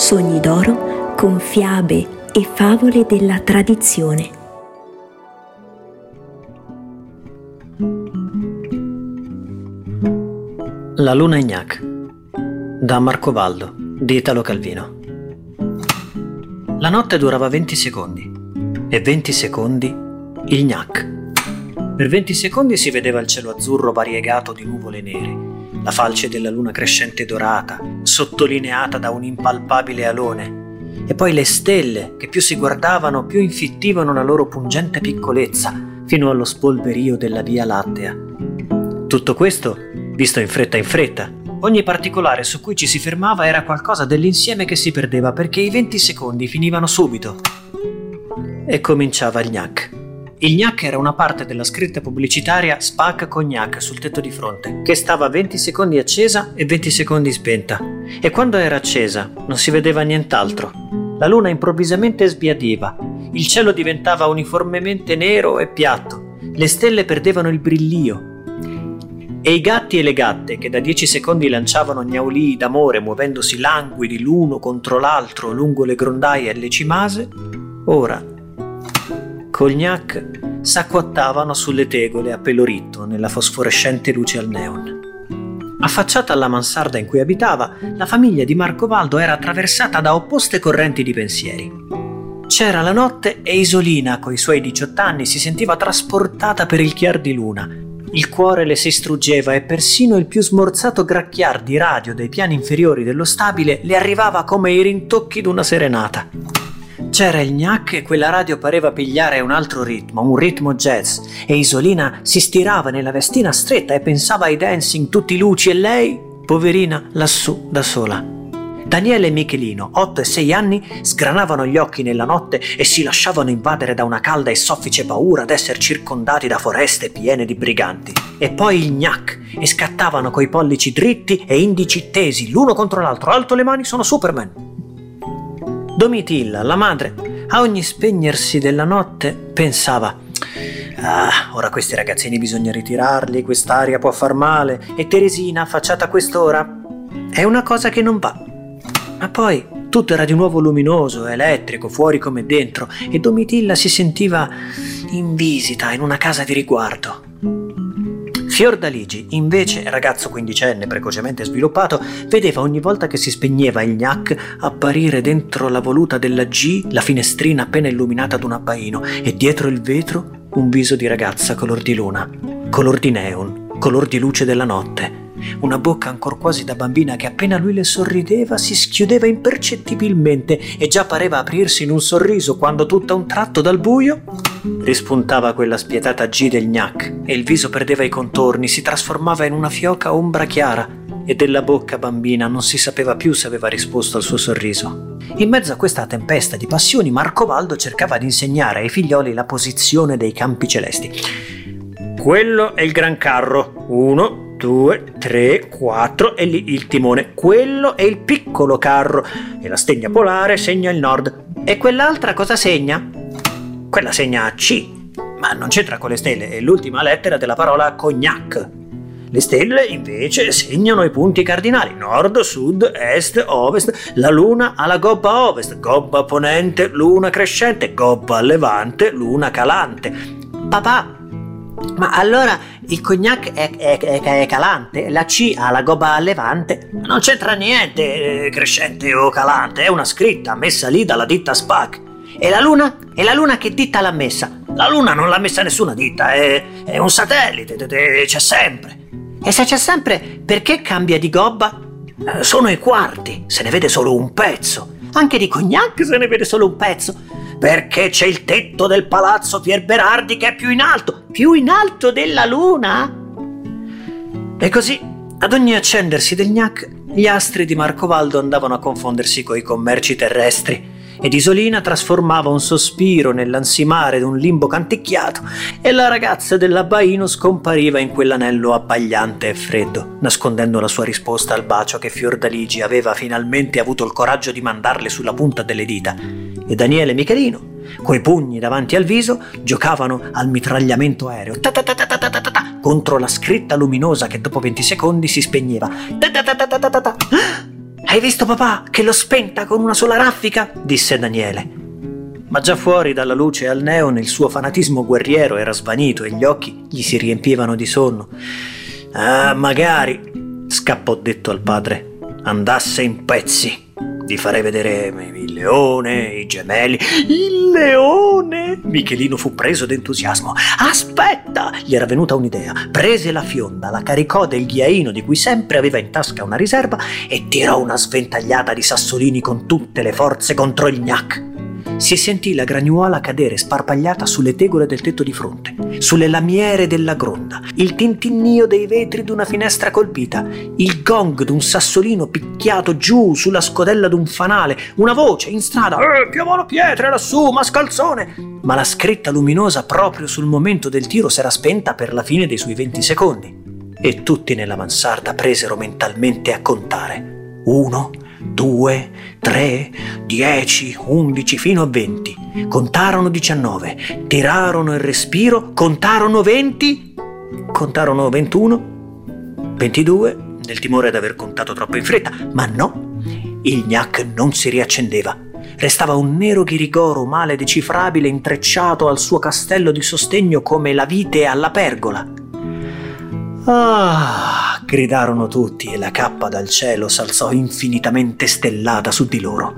Sogni d'oro con fiabe e favole della tradizione. La luna Ignac da Marco Valdo di Italo Calvino. La notte durava 20 secondi e 20 secondi il gnac. Per 20 secondi si vedeva il cielo azzurro variegato di nuvole nere la falce della luna crescente dorata, sottolineata da un impalpabile alone, e poi le stelle che più si guardavano più infittivano la loro pungente piccolezza fino allo spolverio della Via Lattea. Tutto questo visto in fretta in fretta. Ogni particolare su cui ci si fermava era qualcosa dell'insieme che si perdeva perché i 20 secondi finivano subito. E cominciava il gnac. Il gnac era una parte della scritta pubblicitaria Spac Cognac sul tetto di fronte, che stava 20 secondi accesa e 20 secondi spenta. E quando era accesa non si vedeva nient'altro. La luna improvvisamente sbiadiva, il cielo diventava uniformemente nero e piatto, le stelle perdevano il brillio. E i gatti e le gatte, che da 10 secondi lanciavano gnaulii d'amore muovendosi languidi l'uno contro l'altro lungo le grondaie e le cimase, ora Cognac s'acquattavano sulle tegole a pelo ritto nella fosforescente luce al neon. Affacciata alla mansarda in cui abitava, la famiglia di Marco Valdo era attraversata da opposte correnti di pensieri. C'era la notte e Isolina, coi suoi 18 anni, si sentiva trasportata per il chiar di luna. Il cuore le si struggeva e persino il più smorzato gracchiar di radio dei piani inferiori dello stabile le arrivava come i rintocchi d'una serenata. C'era il gnac e quella radio pareva pigliare un altro ritmo, un ritmo jazz, e Isolina si stirava nella vestina stretta e pensava ai dancing tutti luci e lei, poverina, lassù da sola. Daniele e Michelino, 8 e 6 anni, sgranavano gli occhi nella notte e si lasciavano invadere da una calda e soffice paura d'essere circondati da foreste piene di briganti. E poi il gnac, e scattavano coi pollici dritti e indici tesi l'uno contro l'altro. Alto le mani, sono Superman. Domitilla, la madre, a ogni spegnersi della notte pensava Ah, ora questi ragazzini bisogna ritirarli, quest'aria può far male. E Teresina, affacciata a quest'ora, è una cosa che non va. Ma poi tutto era di nuovo luminoso, elettrico, fuori come dentro, e Domitilla si sentiva in visita in una casa di riguardo. Fiordaligi, invece, ragazzo quindicenne precocemente sviluppato, vedeva ogni volta che si spegneva il gnac apparire dentro la voluta della G la finestrina appena illuminata d'un abbaino e dietro il vetro un viso di ragazza color di luna, color di neon, color di luce della notte. Una bocca ancor quasi da bambina che appena lui le sorrideva si schiudeva impercettibilmente e già pareva aprirsi in un sorriso quando tutto a un tratto dal buio rispuntava quella spietata G del gnac e il viso perdeva i contorni, si trasformava in una fioca ombra chiara e della bocca bambina non si sapeva più se aveva risposto al suo sorriso. In mezzo a questa tempesta di passioni Marcovaldo cercava di insegnare ai figlioli la posizione dei campi celesti. Quello è il gran carro. Uno, 2, 3, 4 e lì il timone. Quello è il piccolo carro e la stegna polare segna il nord. E quell'altra cosa segna? Quella segna C, ma non c'entra con le stelle, è l'ultima lettera della parola cognac. Le stelle invece segnano i punti cardinali, nord, sud, est, ovest. La luna ha la gobba ovest, gobba ponente, luna crescente, gobba levante, luna calante. Papà, ma allora il cognac è, è, è, è, calante, la C ha la gobba levante. Non c'entra niente eh, crescente o calante, è una scritta messa lì dalla ditta SPAC. E la luna? E la luna che ditta l'ha messa? La luna non l'ha messa nessuna ditta, è, è un satellite, c'è sempre. E se c'è sempre, perché cambia di gobba? Eh, sono i quarti, se ne vede solo un pezzo. Anche di cognac se ne vede solo un pezzo perché c'è il tetto del palazzo Pier Berardi che è più in alto, più in alto della luna? E così, ad ogni accendersi del gnac, gli astri di Marcovaldo andavano a confondersi coi commerci terrestri ed Isolina trasformava un sospiro nell'ansimare d'un limbo canticchiato e la ragazza dell'abbaino scompariva in quell'anello abbagliante e freddo, nascondendo la sua risposta al bacio che Fiordaligi aveva finalmente avuto il coraggio di mandarle sulla punta delle dita. E Daniele e Michelino, coi pugni davanti al viso, giocavano al mitragliamento aereo contro la scritta luminosa che dopo 20 secondi si spegneva. Hai visto papà che l'ho spenta con una sola raffica? disse Daniele. Ma già fuori dalla luce al neon il suo fanatismo guerriero era svanito e gli occhi gli si riempivano di sonno. Ah, magari, scappò detto al padre, andasse in pezzi. Ti farei vedere il leone, i gemelli. Il leone! Michelino fu preso d'entusiasmo. Aspetta! Gli era venuta un'idea. Prese la fionda, la caricò del ghiaino di cui sempre aveva in tasca una riserva e tirò una sventagliata di sassolini con tutte le forze contro il gnac si sentì la gragnuola cadere sparpagliata sulle tegole del tetto di fronte, sulle lamiere della gronda, il tintinnio dei vetri d'una finestra colpita, il gong d'un sassolino picchiato giù sulla scodella d'un fanale, una voce in strada «Eh, piovono pietre lassù, mascalzone!» Ma la scritta luminosa proprio sul momento del tiro s'era spenta per la fine dei suoi 20 secondi e tutti nella mansarda presero mentalmente a contare. Uno, due, tre, dieci, undici, fino a venti. Contarono diciannove, tirarono il respiro, contarono venti, contarono ventuno, ventidue, nel timore di aver contato troppo in fretta, ma no, il gnac non si riaccendeva. Restava un nero ghirigoro male decifrabile intrecciato al suo castello di sostegno come la vite alla pergola. Ah, gridarono tutti e la cappa dal cielo s'alzò infinitamente stellata su di loro.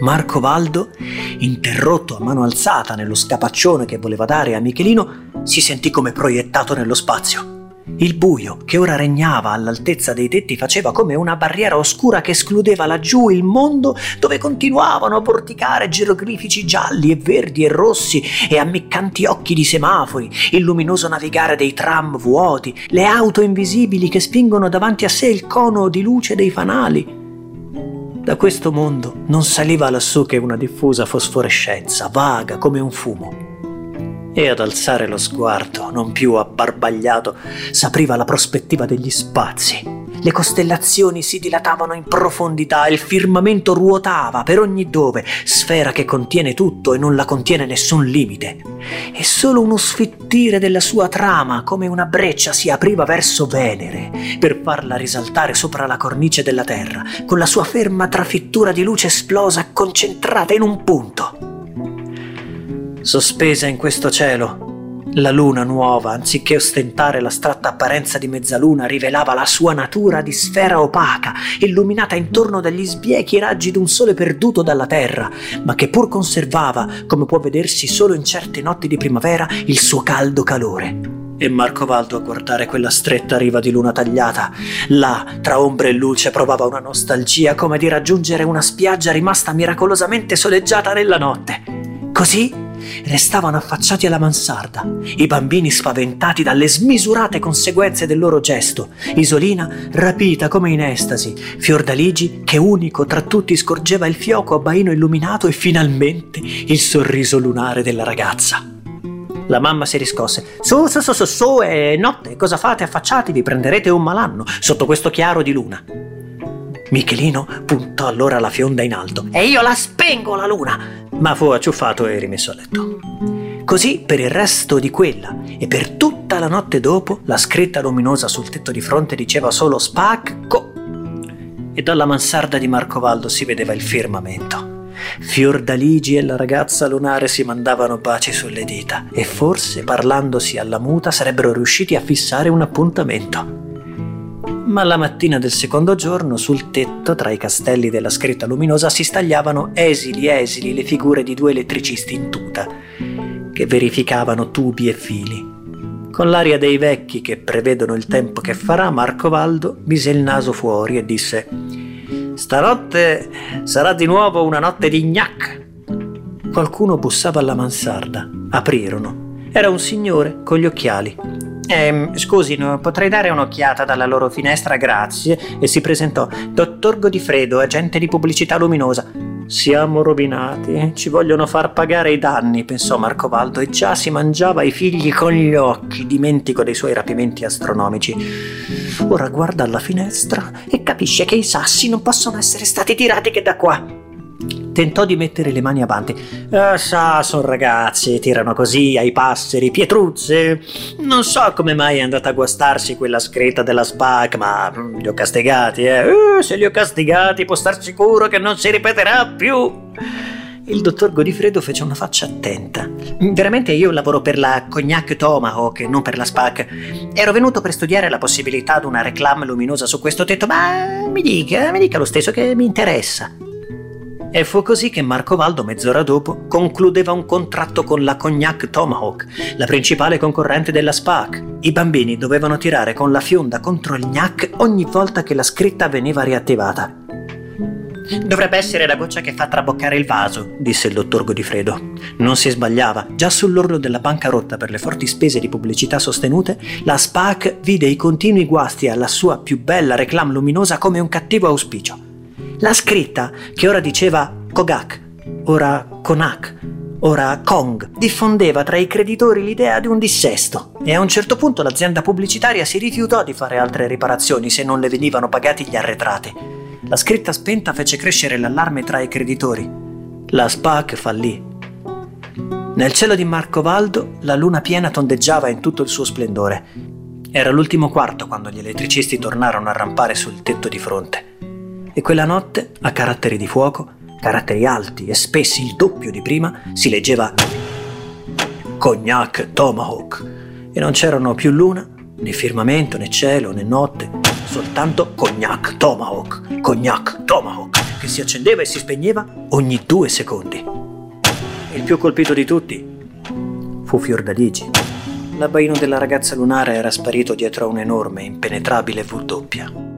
Marco Valdo, interrotto a mano alzata nello scapaccione che voleva dare a Michelino, si sentì come proiettato nello spazio. Il buio che ora regnava all'altezza dei tetti faceva come una barriera oscura che escludeva laggiù il mondo dove continuavano a porticare geroglifici gialli e verdi e rossi e ammiccanti occhi di semafori, il luminoso navigare dei tram vuoti, le auto invisibili che spingono davanti a sé il cono di luce dei fanali. Da questo mondo non saliva lassù che una diffusa fosforescenza, vaga come un fumo e ad alzare lo sguardo, non più abbarbagliato, s'apriva la prospettiva degli spazi. Le costellazioni si dilatavano in profondità, il firmamento ruotava per ogni dove, sfera che contiene tutto e non la contiene nessun limite. E solo uno sfittire della sua trama, come una breccia, si apriva verso Venere, per farla risaltare sopra la cornice della Terra, con la sua ferma trafittura di luce esplosa concentrata in un punto sospesa in questo cielo. La luna nuova, anziché ostentare l'astratta apparenza di mezzaluna, rivelava la sua natura di sfera opaca, illuminata intorno dagli sbiechi raggi d'un sole perduto dalla terra, ma che pur conservava, come può vedersi solo in certe notti di primavera, il suo caldo calore. E Marco Valdo a guardare quella stretta riva di luna tagliata, là, tra ombre e luce, provava una nostalgia come di raggiungere una spiaggia rimasta miracolosamente soleggiata nella notte. Così restavano affacciati alla mansarda, i bambini spaventati dalle smisurate conseguenze del loro gesto, Isolina rapita come in estasi, Fiordaligi che unico tra tutti scorgeva il fioco a baino illuminato e finalmente il sorriso lunare della ragazza. La mamma si riscosse. Su, su, su, su, su, è notte, cosa fate? Affacciatevi, prenderete un malanno sotto questo chiaro di luna. Michelino puntò allora la fionda in alto. E io la spengo la luna! Ma fu acciuffato e rimesso a letto. Così per il resto di quella e per tutta la notte dopo la scritta luminosa sul tetto di fronte diceva solo spacco e dalla mansarda di Marcovaldo si vedeva il firmamento. Fiordaligi e la ragazza lunare si mandavano baci sulle dita e forse parlandosi alla muta sarebbero riusciti a fissare un appuntamento ma la mattina del secondo giorno sul tetto, tra i castelli della scritta luminosa, si stagliavano esili esili le figure di due elettricisti in tuta, che verificavano tubi e fili. Con l'aria dei vecchi che prevedono il tempo che farà, Marco Valdo mise il naso fuori e disse Stanotte sarà di nuovo una notte di gnac. Qualcuno bussava alla mansarda. Aprirono. Era un signore con gli occhiali. Eh, scusi, potrei dare un'occhiata dalla loro finestra, grazie. E si presentò. Dottor Godifredo, agente di pubblicità luminosa. Siamo rovinati, ci vogliono far pagare i danni, pensò Marcovaldo, e già si mangiava i figli con gli occhi, dimentico dei suoi rapimenti astronomici. Ora guarda alla finestra e capisce che i sassi non possono essere stati tirati che da qua. Tentò di mettere le mani avanti. Ah, sa, sono ragazzi, tirano così ai passeri, pietruzze. Non so come mai è andata a guastarsi quella scritta della SPAC, ma mm, li ho castigati, eh. Uh, se li ho castigati, può star sicuro che non si ripeterà più. Il dottor Godifredo fece una faccia attenta. Veramente io lavoro per la Cognac Tomahawk non per la SPAC. Ero venuto per studiare la possibilità di una reclame luminosa su questo tetto, ma mi dica, mi dica lo stesso che mi interessa. E fu così che Marco Valdo, mezz'ora dopo, concludeva un contratto con la Cognac Tomahawk, la principale concorrente della SPAC. I bambini dovevano tirare con la fionda contro il gnac ogni volta che la scritta veniva riattivata. Dovrebbe essere la goccia che fa traboccare il vaso, disse il dottor Godifredo. Non si sbagliava. Già sull'orlo della bancarotta per le forti spese di pubblicità sostenute, la SPAC vide i continui guasti alla sua più bella reclam luminosa come un cattivo auspicio. La scritta, che ora diceva Kogak, ora Konak, ora Kong, diffondeva tra i creditori l'idea di un dissesto e a un certo punto l'azienda pubblicitaria si rifiutò di fare altre riparazioni se non le venivano pagati gli arretrati. La scritta spenta fece crescere l'allarme tra i creditori. La SPAC fallì. Nel cielo di Marcovaldo la luna piena tondeggiava in tutto il suo splendore. Era l'ultimo quarto quando gli elettricisti tornarono a rampare sul tetto di fronte. E quella notte, a caratteri di fuoco, caratteri alti e spessi il doppio di prima, si leggeva Cognac Tomahawk e non c'erano più luna, né firmamento, né cielo, né notte, soltanto Cognac Tomahawk, Cognac Tomahawk, che si accendeva e si spegneva ogni due secondi. Il più colpito di tutti fu Fiordaligi. L'abbaino della ragazza lunare era sparito dietro a un'enorme, impenetrabile V doppia.